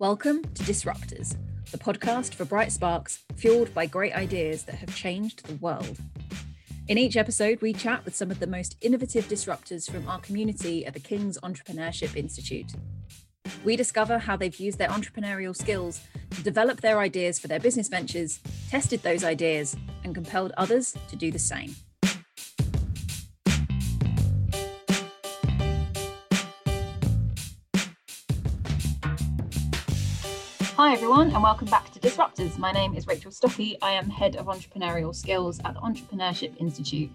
Welcome to Disruptors, the podcast for bright sparks fueled by great ideas that have changed the world. In each episode, we chat with some of the most innovative disruptors from our community at the King's Entrepreneurship Institute. We discover how they've used their entrepreneurial skills to develop their ideas for their business ventures, tested those ideas, and compelled others to do the same. Hi, everyone, and welcome back to Disruptors. My name is Rachel Stocky. I am Head of Entrepreneurial Skills at the Entrepreneurship Institute.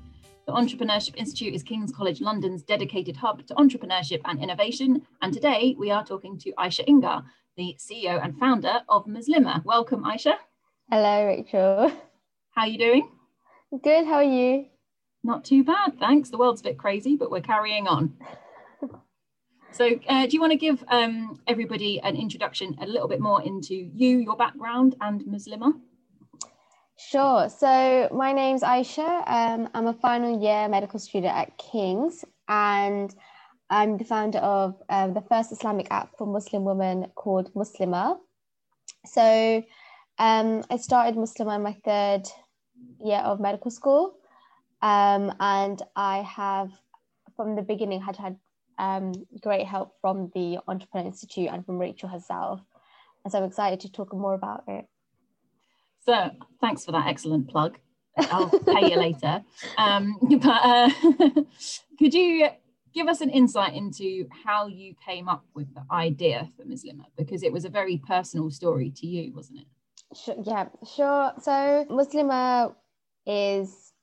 The Entrepreneurship Institute is King's College London's dedicated hub to entrepreneurship and innovation. And today we are talking to Aisha Ingar, the CEO and founder of Muslima. Welcome, Aisha. Hello, Rachel. How are you doing? Good. How are you? Not too bad, thanks. The world's a bit crazy, but we're carrying on. So, uh, do you want to give um, everybody an introduction a little bit more into you, your background, and Muslima? Sure. So, my name's Aisha. Um, I'm a final year medical student at King's, and I'm the founder of uh, the first Islamic app for Muslim women called Muslima. So, um, I started Muslima in my third year of medical school, um, and I have from the beginning had had um, great help from the Entrepreneur Institute and from Rachel herself. And so I'm excited to talk more about it. So thanks for that excellent plug. I'll pay you later. Um, but uh, could you give us an insight into how you came up with the idea for Muslima? Because it was a very personal story to you, wasn't it? Sure, yeah, sure. So Muslima is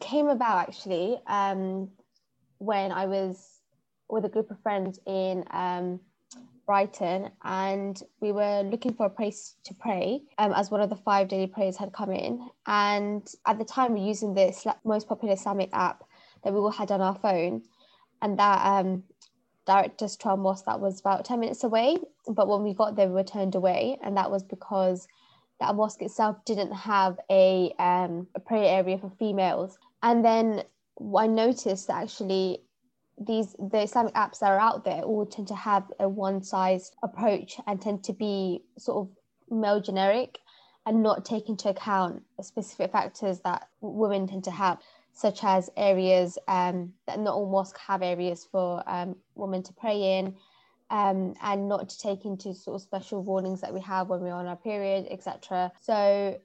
came about actually um, when I was with a group of friends in um, Brighton, and we were looking for a place to pray um, as one of the five daily prayers had come in. And at the time, we were using the most popular Islamic app that we all had on our phone, and that um, directed us to our mosque that was about 10 minutes away. But when we got there, we were turned away, and that was because that mosque itself didn't have a, um, a prayer area for females. And then I noticed that actually these the Islamic apps that are out there all tend to have a one size approach and tend to be sort of male generic and not take into account specific factors that women tend to have, such as areas um, that not all mosques have areas for um, women to pray in, um, and not to take into sort of special warnings that we have when we're on our period, etc. So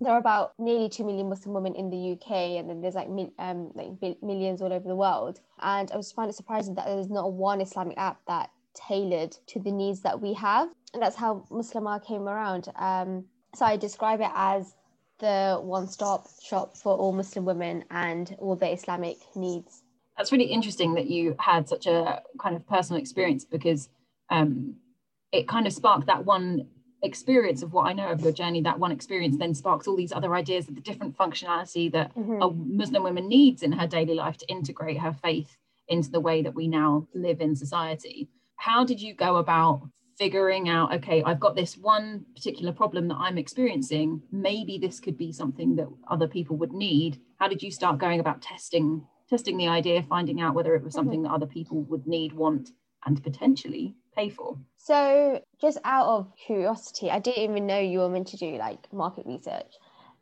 there are about nearly 2 million Muslim women in the UK, and then there's like, um, like millions all over the world. And I was finding it surprising that there's not one Islamic app that tailored to the needs that we have. And that's how Muslima came around. Um, so I describe it as the one stop shop for all Muslim women and all their Islamic needs. That's really interesting that you had such a kind of personal experience because um, it kind of sparked that one experience of what I know of your journey, that one experience then sparks all these other ideas of the different functionality that mm-hmm. a Muslim woman needs in her daily life to integrate her faith into the way that we now live in society. How did you go about figuring out, okay, I've got this one particular problem that I'm experiencing. Maybe this could be something that other people would need. How did you start going about testing testing the idea, finding out whether it was mm-hmm. something mm-hmm. that other people would need, want, and potentially pay for? So, just out of curiosity, I didn't even know you were meant to do like market research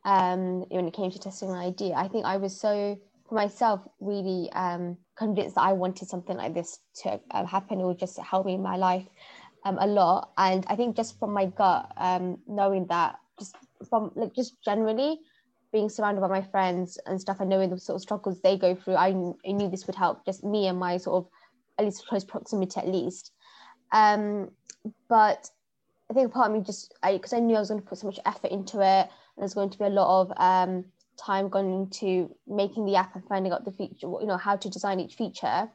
um, when it came to testing an idea. I think I was so, for myself, really um, convinced that I wanted something like this to uh, happen. It would just help me in my life um, a lot. And I think just from my gut, um, knowing that, just from like just generally being surrounded by my friends and stuff, and knowing the sort of struggles they go through, I, I knew this would help just me and my sort of at least close proximity at least. Um, but I think part of me just because I, I, knew I was going to put so much effort into it, and there's going to be a lot of um, time going into making the app and finding out the feature, you know, how to design each feature.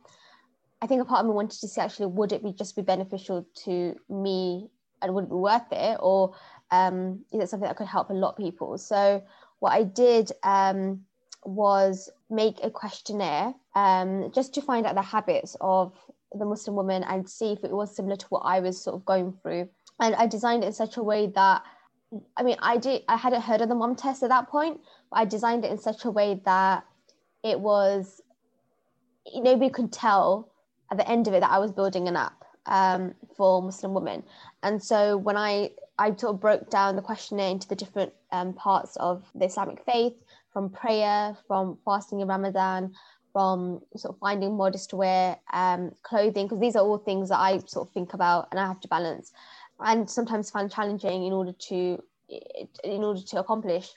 I think a part of me wanted to see actually would it be just be beneficial to me and would it be worth it, or um, is it something that could help a lot of people? So what I did um, was make a questionnaire um, just to find out the habits of the Muslim woman and see if it was similar to what I was sort of going through. And I designed it in such a way that, I mean, I did, I hadn't heard of the mom test at that point, but I designed it in such a way that it was, nobody could tell at the end of it that I was building an app. um, for Muslim women. And so when I I sort of broke down the questionnaire into the different um, parts of the Islamic faith, from prayer, from fasting in Ramadan, from sort of finding modest wear, um, clothing, because these are all things that I sort of think about and I have to balance, and sometimes find challenging in order to in order to accomplish.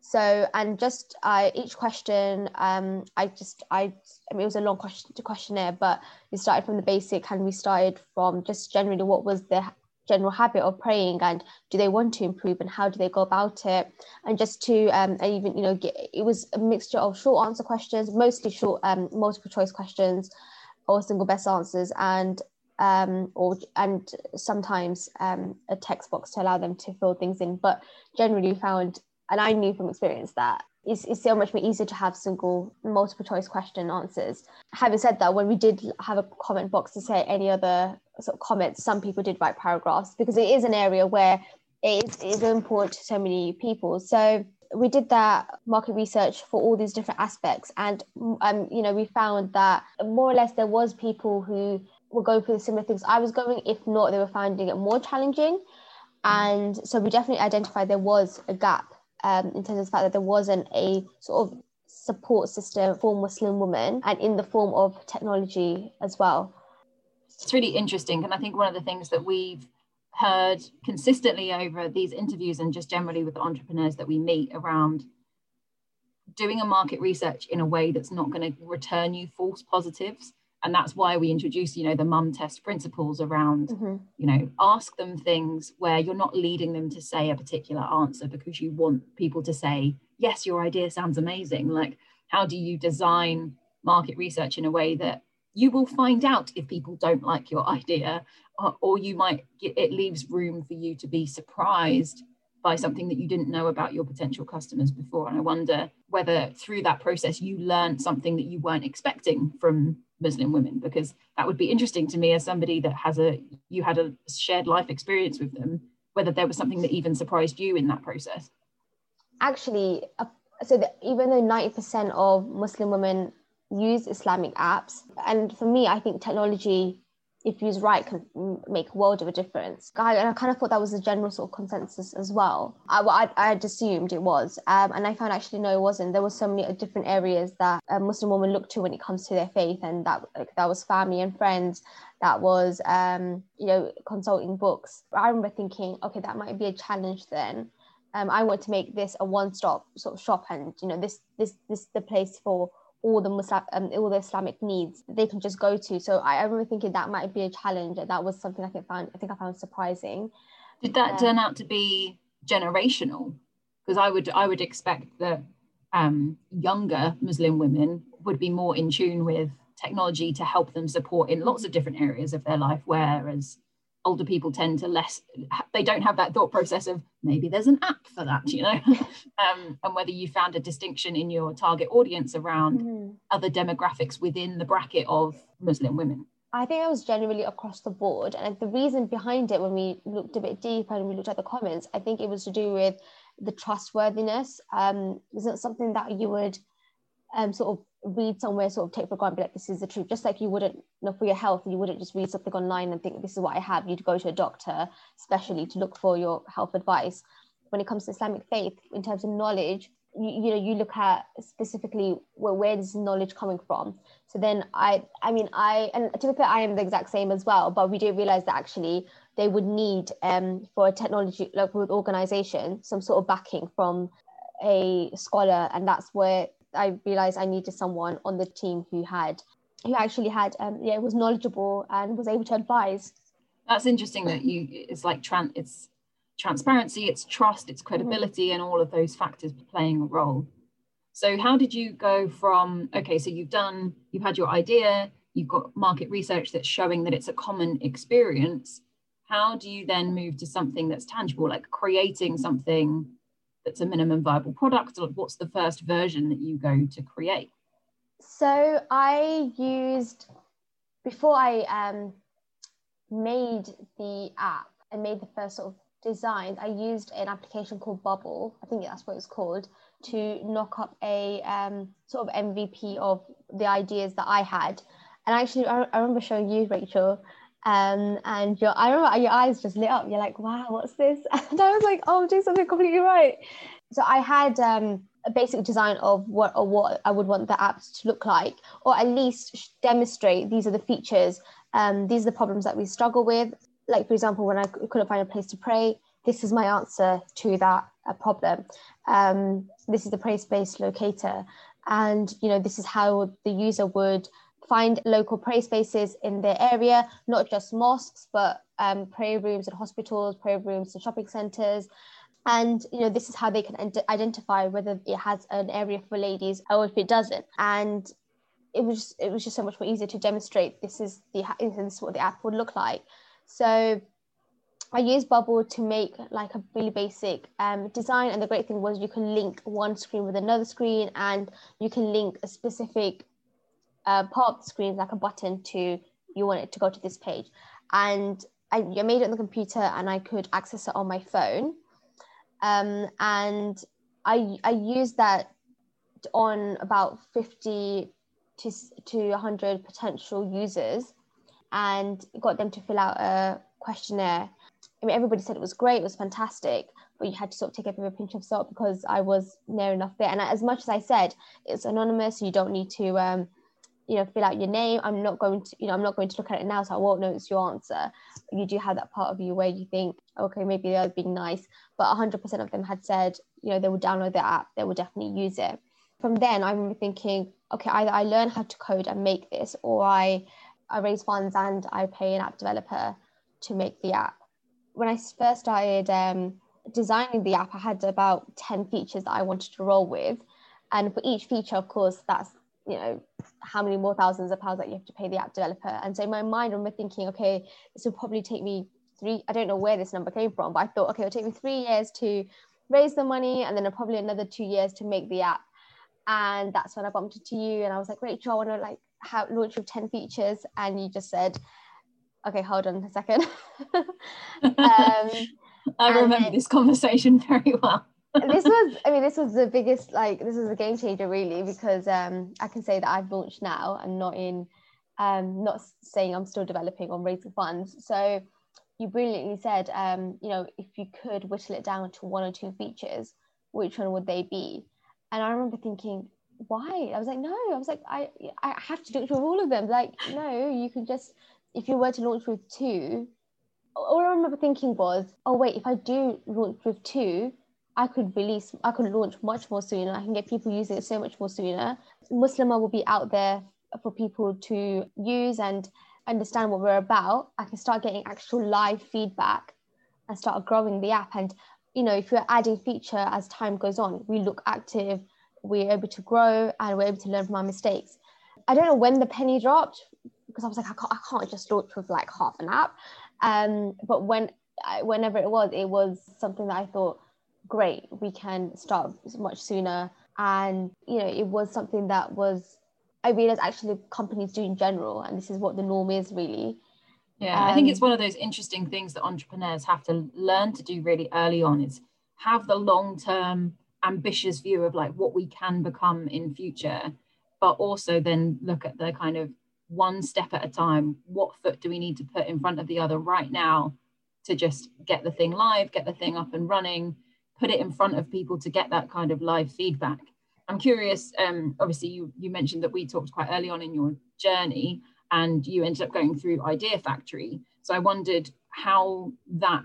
So and just uh, each question, um, I just I, I mean it was a long question to questionnaire, but we started from the basic and we started from just generally what was the general habit of praying and do they want to improve and how do they go about it? And just to um, even you know get, it was a mixture of short answer questions mostly short um, multiple choice questions or single best answers and um, or and sometimes um, a text box to allow them to fill things in. But generally found and I knew from experience that it's, it's so much more easier to have single multiple choice question answers. Having said that when we did have a comment box to say any other sort of comments some people did write paragraphs because it is an area where it is, it is important to so many people. So we did that market research for all these different aspects and um, you know we found that more or less there was people who were going through the similar things i was going if not they were finding it more challenging. And so we definitely identified there was a gap um, in terms of the fact that there wasn't a sort of support system for Muslim women and in the form of technology as well. It's really interesting. And I think one of the things that we've heard consistently over these interviews and just generally with the entrepreneurs that we meet around doing a market research in a way that's not going to return you false positives and that's why we introduce you know the mum test principles around mm-hmm. you know ask them things where you're not leading them to say a particular answer because you want people to say yes your idea sounds amazing like how do you design market research in a way that you will find out if people don't like your idea or, or you might it leaves room for you to be surprised by something that you didn't know about your potential customers before. And i wonder whether through that process you learned something that you weren't expecting from Muslim women because that would be interesting to me as somebody that has a you had a shared life experience with them whether there was something that even surprised you in that process. Actually so that even though 90% of muslim women use islamic apps and for me i think technology if used right, can make a world of a difference. I, and I kind of thought that was a general sort of consensus as well. I, I, assumed it was, um, and I found actually no, it wasn't. There were so many different areas that a Muslim woman looked to when it comes to their faith, and that like, that was family and friends. That was, um, you know, consulting books. I remember thinking, okay, that might be a challenge then. Um, I want to make this a one-stop sort of shop, and you know, this this this the place for all the Muslim, um, all the Islamic needs they can just go to. So I, I remember thinking that might be a challenge, that was something I think found I think I found surprising. Did that um, turn out to be generational? Because I would I would expect that um, younger Muslim women would be more in tune with technology to help them support in lots of different areas of their life, whereas older people tend to less they don't have that thought process of maybe there's an app for that you know um, and whether you found a distinction in your target audience around mm-hmm. other demographics within the bracket of muslim women I think it was generally across the board. And the reason behind it, when we looked a bit deeper and we looked at the comments, I think it was to do with the trustworthiness. Um, is it something that you would um, sort of read somewhere, sort of take for granted, like this is the truth. Just like you wouldn't, you know, for your health, you wouldn't just read something online and think this is what I have. You'd go to a doctor, especially to look for your health advice. When it comes to Islamic faith, in terms of knowledge, you, you know, you look at specifically where, where is knowledge coming from. So then I, I mean, I, and fair, I am the exact same as well, but we do realize that actually they would need um, for a technology, like with organization, some sort of backing from a scholar. And that's where I realized I needed someone on the team who had who actually had um, yeah was knowledgeable and was able to advise. That's interesting that you it's like tran it's transparency, it's trust, it's credibility, mm-hmm. and all of those factors playing a role. So how did you go from okay, so you've done you've had your idea, you've got market research that's showing that it's a common experience. How do you then move to something that's tangible, like creating something that's a minimum viable product? Or what's the first version that you go to create? So I used before I um, made the app and made the first sort of designs. I used an application called Bubble. I think that's what it's called to knock up a um, sort of MVP of the ideas that I had. And actually, I, I remember showing you, Rachel, Um, and your, I remember your eyes just lit up. You're like, wow, what's this? And I was like, oh, I'm doing something completely right. So I had um, a basic design of what or what I would want the apps to look like, or at least demonstrate these are the features, um, these are the problems that we struggle with. Like for example, when I couldn't find a place to pray, this is my answer to that problem. Um, this is the pray space locator, and you know this is how the user would find local prayer spaces in their area, not just mosques, but um, prayer rooms in hospitals, prayer rooms in shopping centres. And you know, this is how they can identify whether it has an area for ladies or if it doesn't. And it was it was just so much more easier to demonstrate this is the this is what the app would look like. So I used Bubble to make like a really basic um, design. And the great thing was you can link one screen with another screen and you can link a specific uh, pop screen like a button to you want it to go to this page and I, I made it on the computer and I could access it on my phone um, and I, I used that on about 50 to, to 100 potential users and got them to fill out a questionnaire. I mean, everybody said it was great, it was fantastic, but you had to sort of take it with a pinch of salt because I was near enough there. And as much as I said, it's anonymous, you don't need to um, you know fill out your name. I'm not going to you know i'm not going to look at it now so i won't notice your answer. You do have that part of you where you think okay maybe they're being nice. But 100% of them had said you know they would download the app they would definitely use it. From then i remember thinking okay either i learn how to code and make this or i i raise funds and i pay an app developer to make the app. When i first started um, designing the app i had about 10 features that i wanted to roll with. And for each feature of course that's you know how many more thousands of pounds that you have to pay the app developer. And so in my mind i'm thinking okay this will probably take me three i don't know where this number came from but i thought okay it'll take me three years to raise the money and then probably another two years to make the app. And that's when i bumped into you and i was like rachel i want to like have launch with 10 features. And you just said okay hold on a second. Um, i remember then, this conversation very well this was i mean this was the biggest like this was a game changer really because um i can say that i've launched now i'm not in um not saying i'm still developing on raising funds. So you brilliantly said um you know if you could whittle it down to one or two features which one would they be? And i remember thinking why? I was like no. I was like i i have to do it with all of them. Like no you can just if you were to launch with two all i remember thinking was oh wait if i do launch with two I could release, I could launch much more sooner. I can get people using it so much more sooner. Muslima will be out there for people to use and understand what we're about. I can start getting actual live feedback and start growing the app. And, you know, if you're adding feature as time goes on, we look active, we're able to grow and we're able to learn from our mistakes. I don't know when the penny dropped because I was like, I can't, I can't just launch with like half an app. Um, but when, whenever it was, it was something that I thought, great, we can start much sooner. And, you know, it was something that was, I realized actually companies do in general, and this is what the norm is really. Yeah, um, I think it's um, one of those interesting things that entrepreneurs have to learn to do really early on is have the long term ambitious view of like what we can become in future, but also then look at the kind of one step at a time. What foot do we need to put in front of the other right now to just get the thing live, get the thing up and running, put it in front of people to get that kind of live feedback. I'm curious, um, obviously you, you mentioned that we talked quite early on in your journey and you ended up going through Idea Factory. So I wondered how that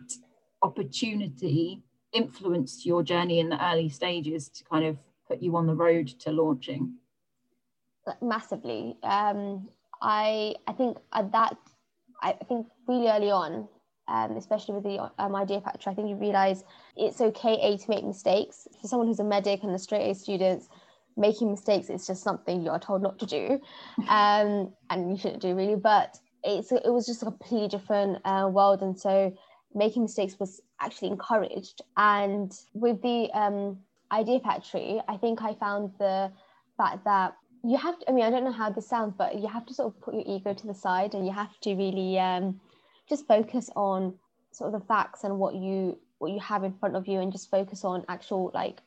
opportunity influenced your journey in the early stages to kind of put you on the road to launching. Massively. Um, I, I think at that, I think really early on, um, especially with the um, idea factory, I think you realize it's okay a to make mistakes. For someone who's a medic and a straight A students, making mistakes is just something you're told not to do, um, and you shouldn't do really. But it's it was just a completely different uh, world, and so making mistakes was actually encouraged. And with the um, idea factory, I think I found the fact that you have to, I mean, I don't know how this sounds, but you have to sort of put your ego to the side and you have to really um, just focus on sort of the facts and what you what you have in front of you and just focus on actual like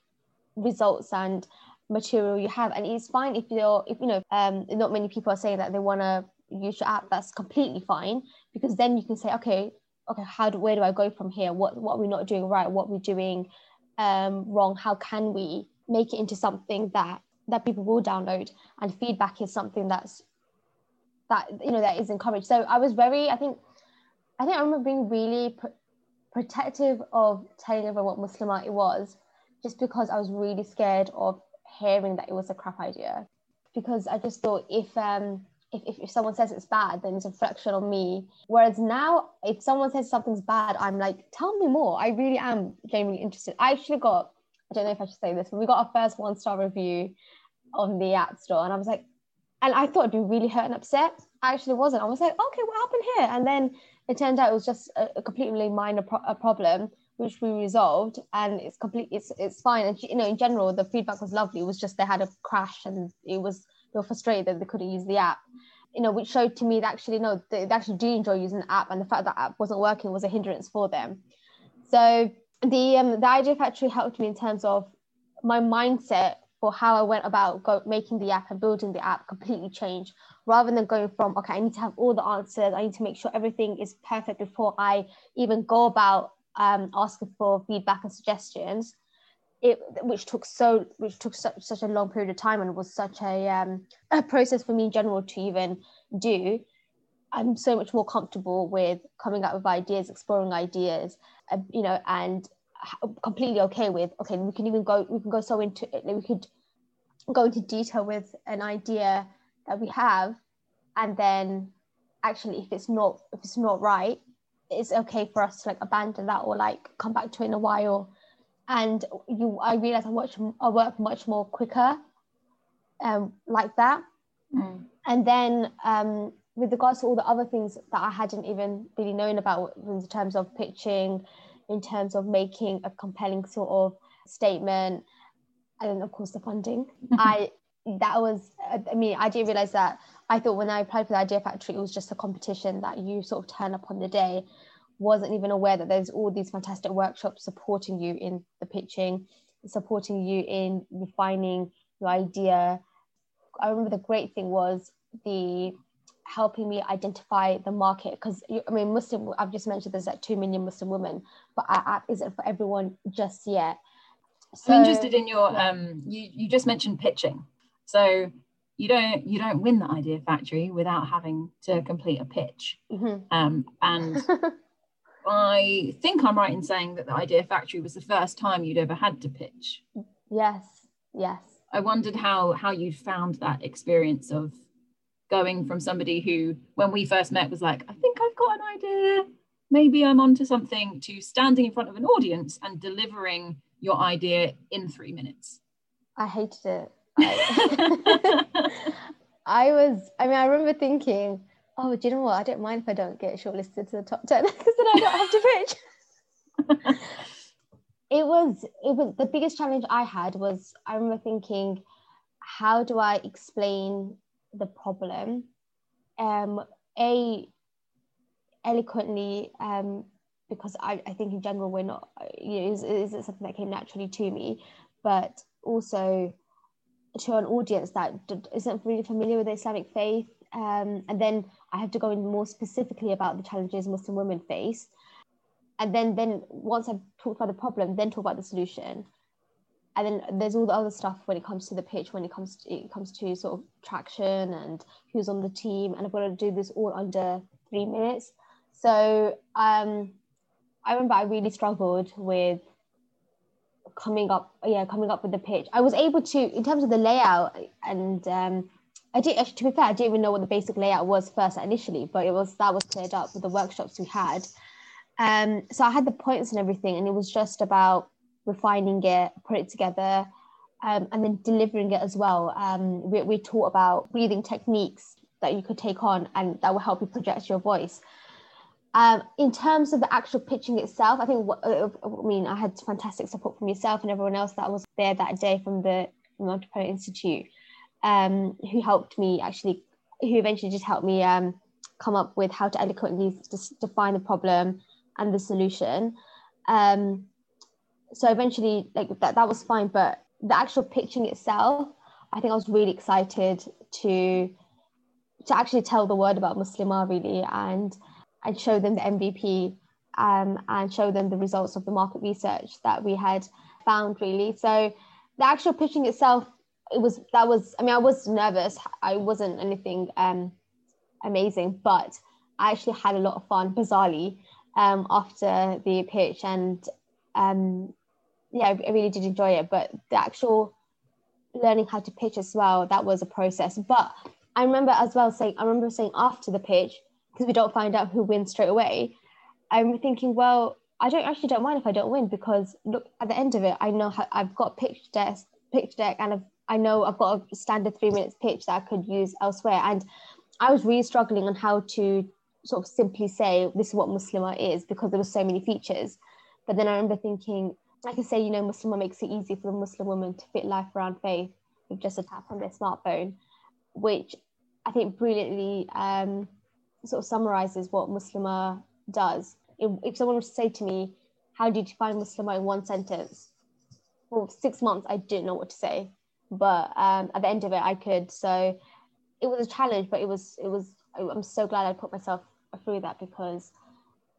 results and material you have and it's fine if you're if you know um not many people are saying that they want to use your app, that's completely fine because then you can say, okay, okay, how do where do I go from here? What what are we not doing right? What we're we doing um, wrong? How can we make it into something that that people will download? And feedback is something that's that you know that is encouraged. So I was very, I think, I think I remember being really pr- protective of telling everyone what Muslim art it was, just because I was really scared of hearing that it was a crap idea. Because I just thought if um if, if, if someone says it's bad, then it's a reflection on me. Whereas now, if someone says something's bad, I'm like, tell me more. I really am genuinely interested. I actually got, I don't know if I should say this, but we got our first one star review on the App Store. And I was like, and I thought it'd be really hurt and upset. I actually wasn't. I was like, okay, what happened here? And then it turned out it was just a, a completely minor pro- a problem which we resolved and it's complete it's it's fine. And you know in general the feedback was lovely. It was just they had a crash and it was they were frustrated that they couldn't use the app. You know which showed to me that actually no they, they actually do enjoy using the app and the fact that app wasn't working was a hindrance for them. So the um the idea factory helped me in terms of my mindset for how I went about go, making the app and building the app completely changed rather than going from okay I need to have all the answers I need to make sure everything is perfect before I even go about um, asking for feedback and suggestions it which took so which took such, such a long period of time and was such a, um, a process for me in general to even do. I'm so much more comfortable with coming up with ideas exploring ideas uh, you know and completely okay with okay we can even go we can go so into it we could go into detail with an idea that we have and then actually if it's not if it's not right it's okay for us to like abandon that or like come back to it in a while and you I realize I watch I work much more quicker um like that mm. and then um with regards to all the other things that I hadn't even really known about in terms of pitching in terms of making a compelling sort of statement and of course the funding I that was I mean I didn't realize that I thought when I applied for the Idea Factory it was just a competition that you sort of turn up on the day wasn't even aware that there's all these fantastic workshops supporting you in the pitching, supporting you in refining your idea. I remember the great thing was the helping me identify the market because I mean Muslim I've just mentioned there's like two million Muslim women, but our app isn't for everyone just yet. So, I'm interested in your yeah. um you you just mentioned pitching. So you don't you don't win the idea factory without having to complete a pitch mm-hmm. um, and I think I'm right in saying that the Idea Factory was the first time you'd ever had to pitch. Yes, yes. I wondered how how you found that experience of going from somebody who, when we first met, was like, I think I've got an idea, maybe I'm onto something, to standing in front of an audience and delivering your idea in three minutes. I hated it. I, I was, I mean, I remember thinking, oh, do you know what? I don't mind if I don't get shortlisted to the top 10 because then I don't have to pitch. it was it was the biggest challenge I had was I remember thinking, how do I explain the problem? Um, a eloquently, um, because I, I think in general we're not, you know, is, is it something that came naturally to me, but also to an audience that isn't really familiar with the Islamic faith um, and then I have to go in more specifically about the challenges Muslim women face. And then, then once I've talked about the problem, then talk about the solution. And then there's all the other stuff when it comes to the pitch, when it comes to it comes to sort of traction and who's on the team. And I've got to do this all under three minutes. So um, I remember I really struggled with coming up, yeah, coming up with the pitch. I was able to, in terms of the layout and um, I did actually, to be fair, I didn't even know what the basic layout was first initially, but it was that was cleared up with the workshops we had. Um, so I had the points and everything, and it was just about refining it, put it together, um, and then delivering it as well. Um, we, we taught about breathing techniques that you could take on and that will help you project your voice. Um, in terms of the actual pitching itself, I think, uh, I mean, I had fantastic support from yourself and everyone else that was there that day from the Entrepreneur Institute um, who helped me actually, who eventually just helped me um, come up with how to eloquently define the problem and the solution. Um, so eventually, like that, that was fine. But the actual pitching itself, I think I was really excited to to actually tell the word about Muslimah really and and show them the MVP um, and show them the results of the market research that we had found really. So the actual pitching itself, it was that was I mean I was nervous. I wasn't anything um, amazing, but I actually had a lot of fun, bizarrely, um, after the pitch, and um, yeah, I really did enjoy it. But the actual learning how to pitch as well, that was a process. But I remember as well saying, I remember saying after the pitch, because we don't find out who wins straight away. I'm thinking, well, I don't actually don't mind if I don't win because look at the end of it, I know how, I've got pitch deck, pitch deck, and I've, I know I've got a standard three minutes pitch that I could use elsewhere. And I was really struggling on how to sort of simply say this is what Muslimah is because there were so many features. But then I remember thinking, I can say, you know, Muslimah makes it easy for the Muslim woman to fit life around faith with just a tap on their smartphone, which I think brilliantly um, sort of summarizes what Muslimah does. If, if someone was to say to me, how do you define Muslimah in one sentence? For six months, I didn't know what to say. But um, at the end of it, I could. So it was a challenge, but it was, it was, I'm so glad I put myself through that because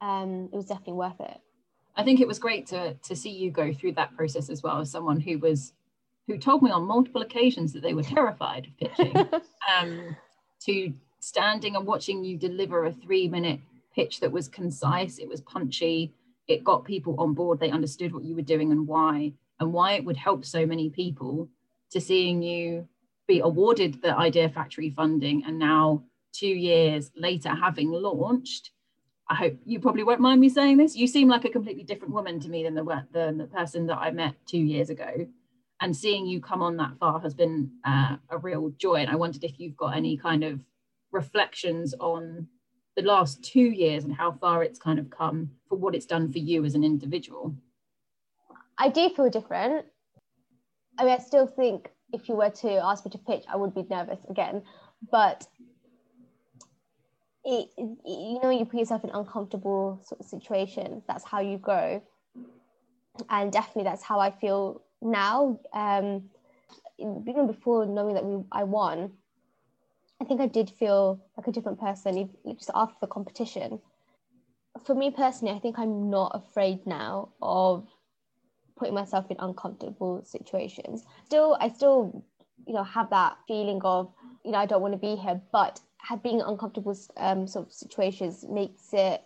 um, it was definitely worth it. I think it was great to to see you go through that process as well as someone who was who told me on multiple occasions that they were terrified of pitching. um, to standing and watching you deliver a three minute pitch that was concise, it was punchy, it got people on board, they understood what you were doing and why, and why it would help so many people, to seeing you be awarded the Idea Factory funding and now two years later having launched. I hope you probably won't mind me saying this. You seem like a completely different woman to me than the, than the person that I met two years ago and seeing you come on that far has been uh, a real joy. And I wondered if you've got any kind of reflections on the last two years and how far it's kind of come for what it's done for you as an individual. I do feel different. I mean, I still think if you were to ask me to pitch, I would be nervous again. But it, you know, you put yourself in uncomfortable sort of situations. That's how you grow, and definitely that's how I feel now, um, even before knowing that we I won, I think I did feel like a different person just after the competition. For me personally, I think I'm not afraid now of putting myself in uncomfortable situations. Still, I still, you know, have that feeling of, you know, I don't want to be here, but being uncomfortable um, sort of situations makes it,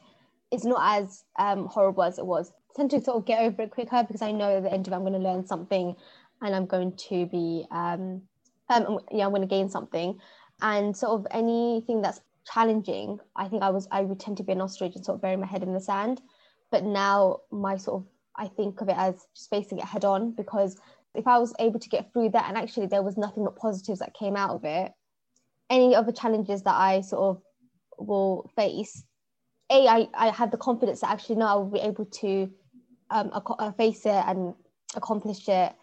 it's not as um, horrible as it was I tend to sort of get over it quicker because I know at the end of it I'm going to learn something and I'm going to be um, um yeah I'm going to gain something and sort of anything that's challenging I think I was I would tend to be an ostrich and sort of bury my head in the sand but now my sort of I think of it as just facing it head on because if I was able to get through that and actually there was nothing but positives that came out of it any other challenges that I sort of will face a I, I have the confidence that actually now I will be able to um, uh, face it and accomplish it.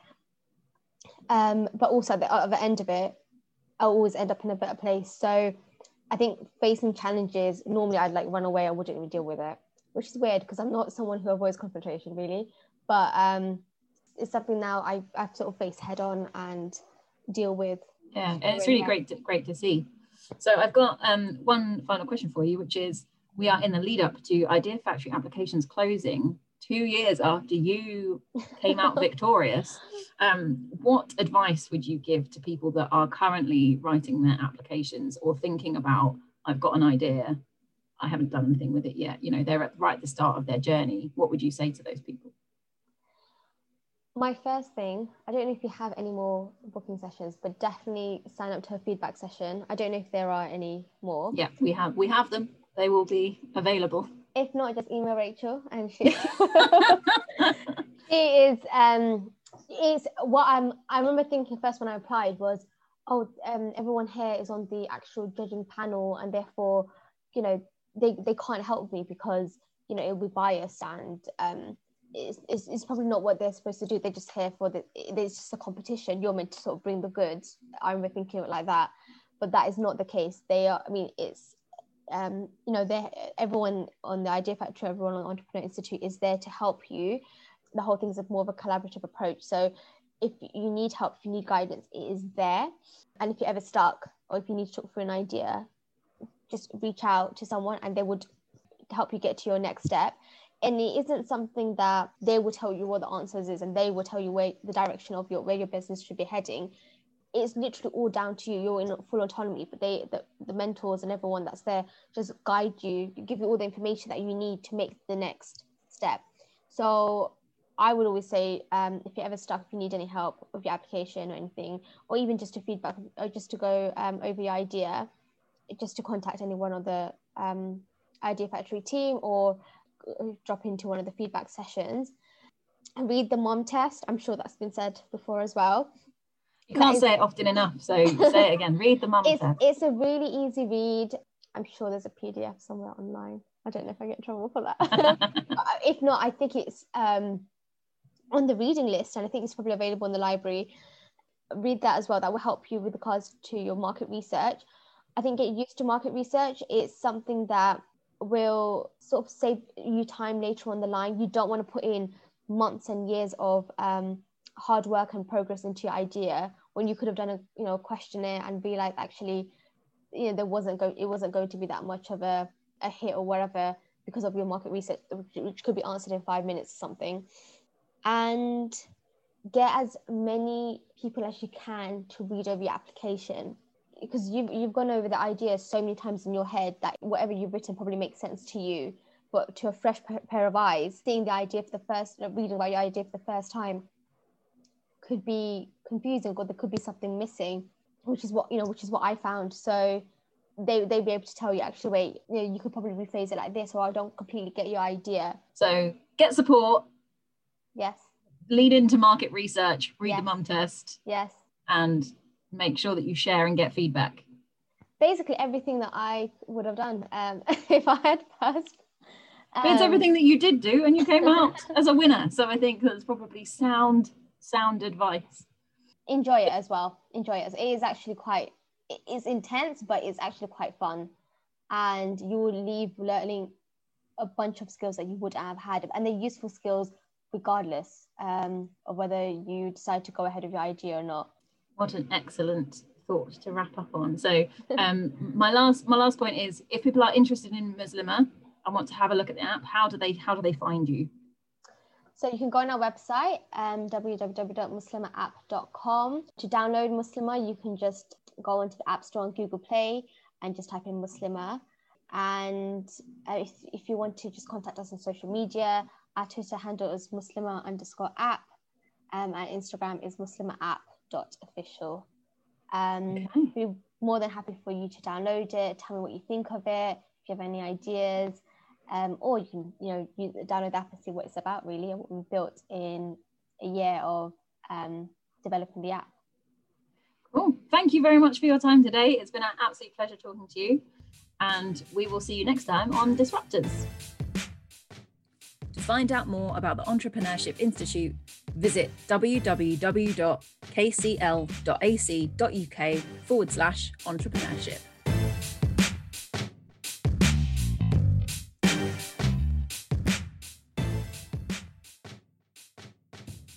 Um, but also at the, other end of it, I'll always end up in a better place. So I think facing challenges, normally I'd like run away, I wouldn't even deal with it, which is weird because I'm not someone who avoids confrontation really. But um, it's something now I, I sort of face head on and deal with. Yeah, and it's really great to, great to see. So I've got um, one final question for you, which is we are in the lead up to Idea Factory applications closing two years after you came out victorious. Um, what advice would you give to people that are currently writing their applications or thinking about, I've got an idea, I haven't done anything with it yet? You know, they're at right at the start of their journey. What would you say to those people? My first thing, I don't know if you have any more booking sessions, but definitely sign up to a feedback session. I don't know if there are any more. Yeah, we have we have them. They will be available if not, just email Rachel and she she is um is what I'm I remember thinking first when I applied was oh um everyone here is on the actual judging panel and therefore you know they they can't help me because you know it'll be biased and um it's, it's, it's probably not what they're supposed to do. They're just here for the it's just a competition. You're meant to sort of bring the goods. I remember thinking it like that but that is not the case. They are I mean it's um, you know, everyone on the Idea Factory, everyone on the Entrepreneur Institute is there to help you. The whole thing is more of a collaborative approach. So if you need help, if you need guidance, it is there. And if you're ever stuck or if you need to talk through an idea, just reach out to someone and they would help you get to your next step and it isn't something that they will tell you what the answers is and they will tell you where the direction of your where your business should be heading it's literally all down to you you're in full autonomy but they the, the mentors and everyone that's there just guide you give you all the information that you need to make the next step so I would always say um, if you're ever stuck, if you need any help with your application or anything, or even just to feedback, or just to go um, over your idea, just to contact anyone on the um, Idea Factory team or drop into one of the feedback sessions. And read the mom test. I'm sure that's been said before as well. You can't say it often enough, so say it again. Read the mom it's. It's a really easy read. I'm sure there's a PDF somewhere online. I don't know if I get in trouble for that. if not, I think it's um, on the reading list, and I think it's probably available in the library. Read that as well. That will help you with regards to your market research. I think get used to market research. It's something that will sort of save you time later on the line. You don't want to put in months and years of um, hard work and progress into your idea when you could have done a you know questionnaire and be like actually you know there wasn't going it wasn't going to be that much of a, a hit or whatever because of your market research which could be answered in five minutes or something. And get as many people as you can to read over your application because you've, you've gone over the idea so many times in your head that whatever you've written probably makes sense to you but to a fresh pair of eyes seeing the idea for the first reading about your idea for the first time could be confusing or there could be something missing which is what you know which is what i found. So they they'd be able to tell you actually wait you know you could probably rephrase it like this or i don't completely get your idea. So get support. Yes. Lead into market research read yes. the mum test yes. and make sure that you share and get feedback. Basically everything that i would have done um, if i had passed um, it's everything that you did do and you came out as a winner. So i think that's probably sound sound advice. Enjoy it as well. Enjoy it. It is actually quite it's intense but it's actually quite fun. And you will leave learning a bunch of skills that you would have had and they're useful skills regardless um, of whether you decide to go ahead with your idea or not. What an excellent thought to wrap up on. So um, my last my last point is if people are interested in Muslimah and want to have a look at the app how do they how do they find you so you can go on our website, um, www.muslimaapp.com. To download Muslima, you can just go into the App Store on Google Play and just type in Muslima. And uh, if, if you want to just contact us on social media, our Twitter handle is Muslimah underscore app. Um, and Instagram is muslimaapp.official. Um. We're more than happy for you to download it. Tell me what you think of it. If you have any ideas, um, or you can you know use, download the app and see what it's about really and what we built in a year of um, developing the app. Cool. Thank you very much for your time today. It's been an absolute pleasure talking to you, and we will see you next time on Disruptors. To find out more about the Entrepreneurship Institute, visit www.kcl.ac.uk forward slash entrepreneurship.